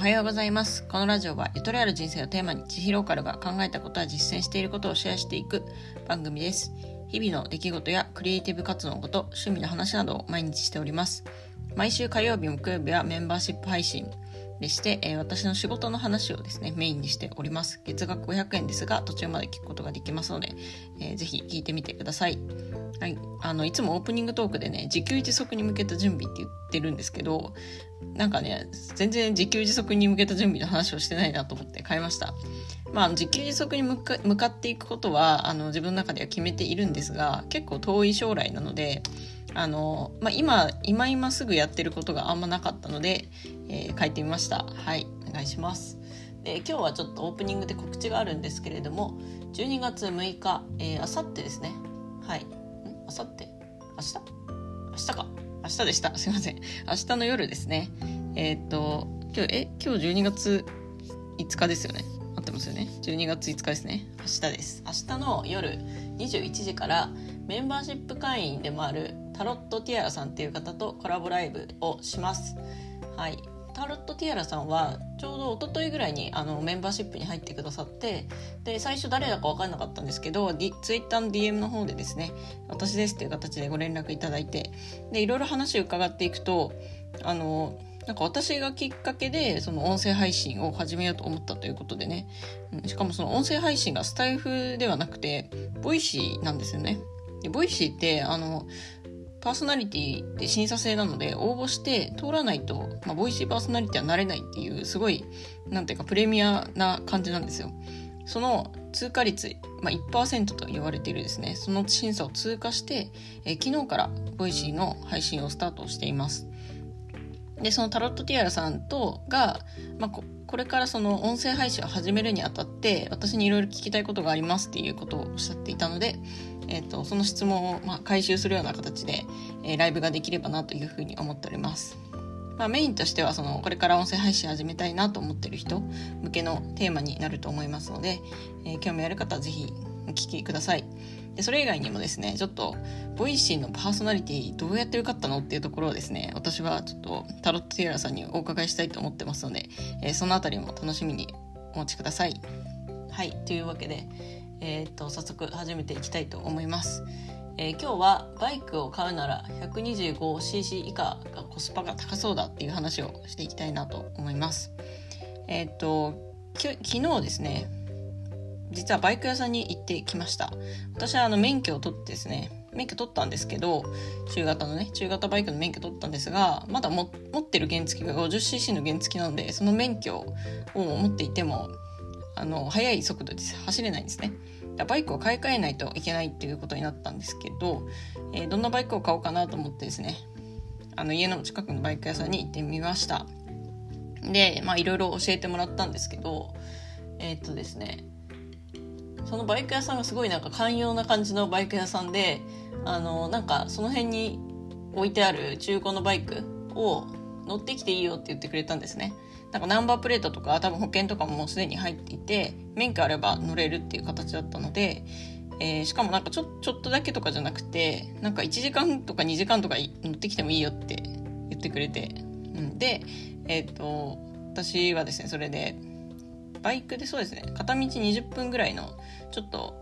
おはようございます。このラジオはゆとりある人生をテーマに、千尋ローカルが考えたことは実践していることをシェアしていく番組です。日々の出来事やクリエイティブ活動のこと、趣味の話などを毎日しております。毎週火曜日、木曜日はメンバーシップ配信でして、えー私の仕事の話をですね、メインにしております。月額500円ですが、途中まで聞くことができますので、えーぜひ聞いてみてください。はい。あの、いつもオープニングトークでね、自給自足に向けた準備って言ってるんですけど、なんかね、全然自給自足に向けた準備の話をしてないなと思って変えました。まあ、自給自足に向かっていくことは、あの、自分の中では決めているんですが、結構遠い将来なので、あの、まあ、今、今今すぐやってることがあんまなかったので、えー書いてみました。はい、お願いします。で、今日はちょっとオープニングで告知があるんですけれども、12月6日、えー、あさってですね。はい。あさって明日？明日か。明日でした。すいません。明日の夜ですね。えーっと、今日、え、今日12月5日ですよね。合ってますよね。12月5日ですね。明日です。明日の夜21時からメンバーシップ会員でもあるタロットティアラさんっていう方とコラボライブをします。はい。タロットティアラさんはちょうど一昨日ぐらいにあのメンバーシップに入ってくださってで最初誰だか分からなかったんですけど、D、ツイッターの DM の方でですね私ですっていう形でご連絡いただいてでいろいろ話を伺っていくとあのなんか私がきっかけでその音声配信を始めようと思ったということでねうんしかもその音声配信がスタエフではなくてボイシーなんですよねでボイシーってあのパーソナリティって審査制なので応募して通らないと、まあ、ボイシーパーソナリティはなれないっていうすごいなんていうかプレミアな感じなんですよ。その通過率、まあ、1%と言われているですね。その審査を通過して、え昨日からボイシーの配信をスタートしています。でそのタロットティアラさんとが、まあ、ここれからその音声配信を始めるにあたって私にいろいろ聞きたいことがありますっていうことをおっしゃっていたので、えー、とその質問をまあ回収するような形で、えーライブができればなというふうに思っております。まあ、メインとしてはそのこれから音声配信始めたいなと思ってる人向けのテーマになると思いますので、えー興味ある方はぜひお聞きください。でそれ以外にもですねちょっとボイシーのパーソナリティどうやって受かったのっていうところをですね私はちょっとタロットティアラさんにお伺いしたいと思ってますので、えーそのあたりも楽しみにお待ちください。はいというわけで、えー、と早速始めていきたいと思います。えー今日はバイクを買うなら 125cc 以下がコスパが高そうだっていう話をしていきたいなと思います。えっ、とき昨日ですね実はバイク屋さんに行ってきました私はあの免許を取ってですね免許取ったんですけど中型のね中型バイクの免許取ったんですがまだも持ってる原付が 50cc の原付なのでその免許を持っていてもあの速い速度で走れないんですね。バイクを買い替えないといけないっていうことになったんですけど、えーどんなバイクを買おうかなと思ってですねあの家の近くのバイク屋さんに行ってみました。でまあいろいろ教えてもらったんですけどえーっとですねそのバイク屋さんがすごいなんか寛容な感じのバイク屋さんであのなんかその辺に置いてある中古のバイクを乗ってきていいよって言ってくれたんですね。なんかナンバープレートとか多分保険とかももうすでに入っていて免許あれば乗れるっていう形だったので、えーしかもなんかちょちょっとだけとかじゃなくてなんか1時間とか2時間とか乗ってきてもいいよって言ってくれて、うん、でえっ、と私はですねそれでバイクでそうですね片道20分ぐらいのちょっと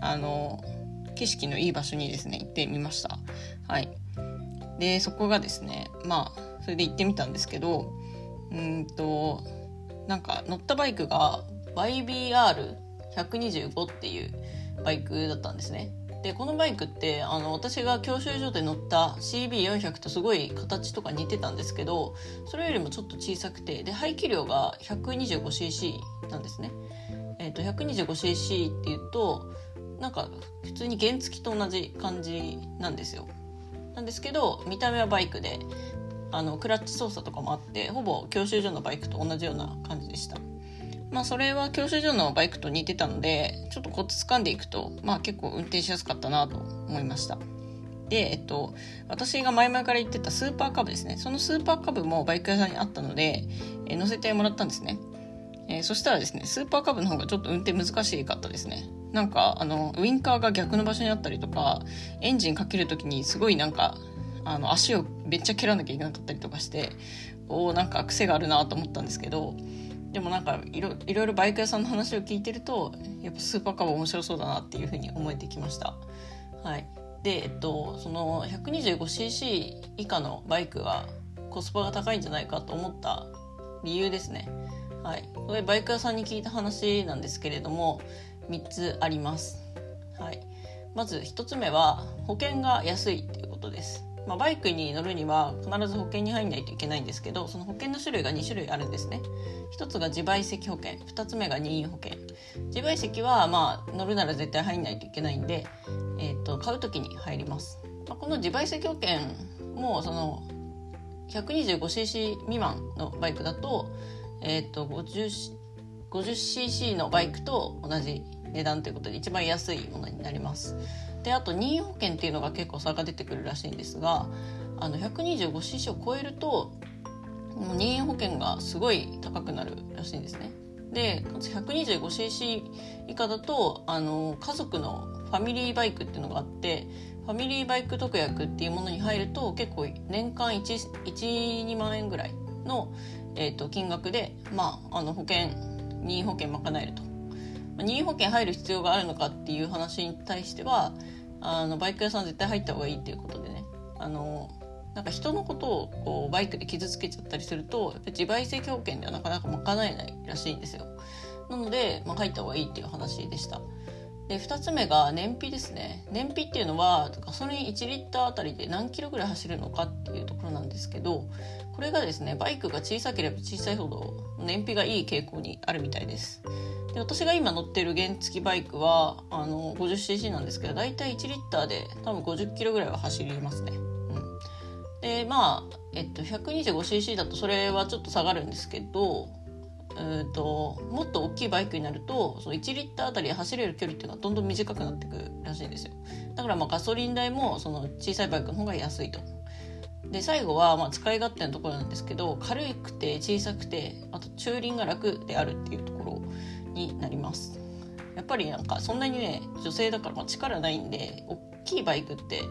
あの景色のいい場所にですね行ってみました。はい。でそこがですねまあそれで行ってみたんですけどうんとなんか乗ったバイクが YBR125 っていうバイクだったんですねでこのバイクってあの私が教習所で乗った CB400 とすごい形とか似てたんですけどそれよりもちょっと小さくてで排気量が 125cc なんですね。えー、と 125cc っていうとなんか普通に原付と同じ感じなんですよ。なんですけど見た目はバイクであのクラッチ操作とかもあってほぼ教習所のバイクと同じような感じでした。まあそれは教習所のバイクと似てたのでちょっとコツ掴んでいくとまあ結構運転しやすかったなと思いました。で、えっと、私が前々から言ってたスーパーカブですね。そのスーパーカブもバイク屋さんにあったので、え乗せてもらったんですね。えーそしたらですね、スーパーカブの方がちょっと運転難しかったですね。なんか、あの、ウインカーが逆の場所にあったりとか、エンジンかけるときにすごいなんか、あの、足をめっちゃ蹴らなきゃいけなかったりとかして、おなんか癖があるなと思ったんですけどでもなんかいろいろバイク屋さんの話を聞いてるとやっぱスーパーカブ面白そうだなっていうふうに思えてきました。はい、で、えっと、その 125cc 以下のバイクはコスパが高いんじゃないかと思った理由ですね。はい、これバイク屋さんに聞いた話なんですけれども3つあります。はい、まず1つ目は保険が安いということです。まあ、バイクに乗るには必ず保険に入んないといけないんですけどその保険の種類が2種類あるんですね。1つが自賠責保険2つ目が任意保険。自賠責はまあ乗るなら絶対入んないといけないんで、えー、と買う時に入ります、まあ、この自賠責保険もその 125cc 未満のバイクだと,、えー、と 50, 50cc のバイクと同じ値段ということで一番安いものになります。であと任意保険っていうのが結構差が出てくるらしいんですがあの 125cc を超えると任意保険がすごい高くなるらしいんですね。で 125cc 以下だとあの家族のファミリーバイクっていうのがあってファミリーバイク特約っていうものに入ると結構年間12万円ぐらいの、えーと、金額で、まあ、あの保険任意保険賄えると任意保険入る必要があるのかっていう話に対してはあのバイク屋さん絶対入った方がいいっていうことでね。あのなんか人のことをこうバイクで傷つけちゃったりするとやっぱ自賠責保険ではなかなか賄えないらしいんですよ。なので、まあ、入った方がいいっていう話でした。で2つ目が燃費ですね。燃費っていうのはガソリン1リッターあたりで何キロぐらい走るのかっていうところなんですけどこれがですねバイクが小さければ小さいほど燃費がいい傾向にあるみたいです。で私が今乗ってる原付バイクはあの 50cc なんですけど大体1リッターで多分50キロぐらいは走りますね。うん、でまあ、えっと、125cc だとそれはちょっと下がるんですけどえーと、もっと大きいバイクになるとその1リッターあたり走れる距離っていうのはどんどん短くなってくるらしいんですよ。だからまあガソリン代もその小さいバイクの方が安いと。で最後はまあ使い勝手のところなんですけど軽くて小さくてあと駐輪が楽であるっていうところになります。やっぱりなんかそんなにね女性だから力ないんで大きいバイクって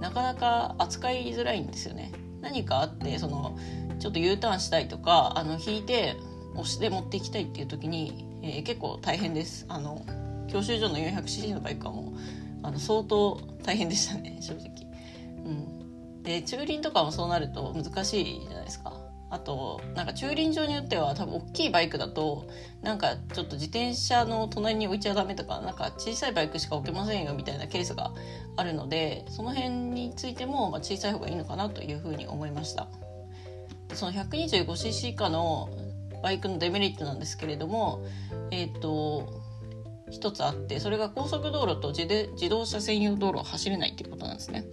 なかなか扱いづらいんですよね。何かあってそのちょっと U ターンしたいとかあの引いて押して持っていきたいっていう時に、えー、結構大変です。あの教習所の 400cc のバイクはもうあの相当大変でしたね正直。うん。で駐輪とかもそうなると難しいじゃないですか。あとなんか駐輪場によっては多分大きいバイクだとなんかちょっと自転車の隣に置いちゃダメとかなんか小さいバイクしか置けませんよみたいなケースがあるのでその辺についてもま小さい方がいいのかなというふうに思いました。その 125cc 以下のバイクのデメリットなんですけれどもえっ、ー、と一つあってそれが高速道路と自動車専用道路を走れないっていうことなんですね。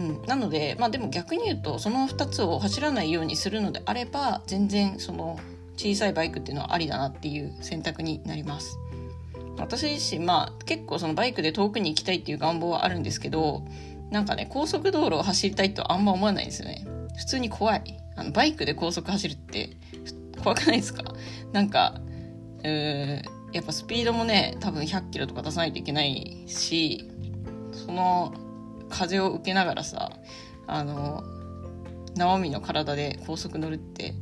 うん、なのでまあでも逆に言うとその2つを走らないようにするのであれば全然その小さいバイクっていうのはありだなっていう選択になります。私自身まあ結構そのバイクで遠くに行きたいっていう願望はあるんですけどなんかね高速道路を走りたいとあんま思わないんですよね。普通に怖い。あのバイクで高速走るって怖くないですか？なんかうーやっぱスピードもね多分100キロとか出さないといけないしその風を受けながらさあの生身の体で高速乗るって、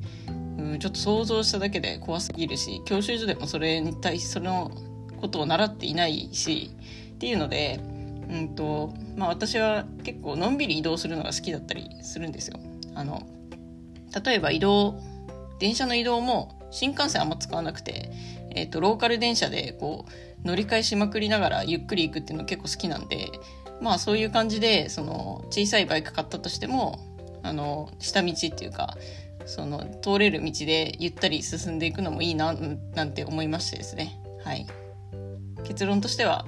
うん、ちょっと想像しただけで怖すぎるし教習所でもそれに対しそのことを習っていないしっていうので、うんとまあ、私は結構のんびり移動するのが好きだったりするんですよ。あの例えば移動電車の移動も新幹線あんま使わなくて、えーとローカル電車でこう乗り換えしまくりながらゆっくり行くっていうの結構好きなんでまあそういう感じでその小さいバイク買ったとしてもあの下道っていうかその通れる道でゆったり進んでいくのもいいななんて思いましてですね。はい。結論としては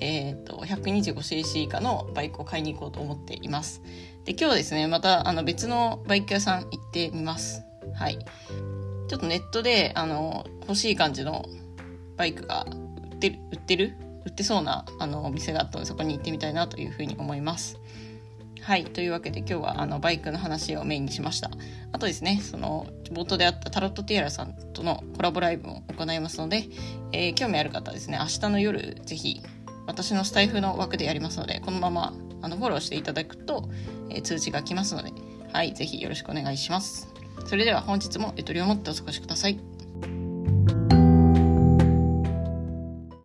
えーと、125cc 以下のバイクを買いに行こうと思っています。で今日ですねまたあの別のバイク屋さん行ってみます。はい。ちょっとネットであの欲しい感じのバイクが売ってる売ってる売ってそうなあのお店があったのでそこに行ってみたいなというふうに思います。はい。というわけで今日はあのバイクの話をメインにしました。あとですね、その冒頭であったタロットティアラさんとのコラボライブも行いますので、えー、興味ある方はですね、明日の夜ぜひ私のスタイフの枠でやりますので、このままあのフォローしていただくと、えー、通知が来ますので、はい。ぜひよろしくお願いします。それでは本日もゆとりを持ってお過ごしください。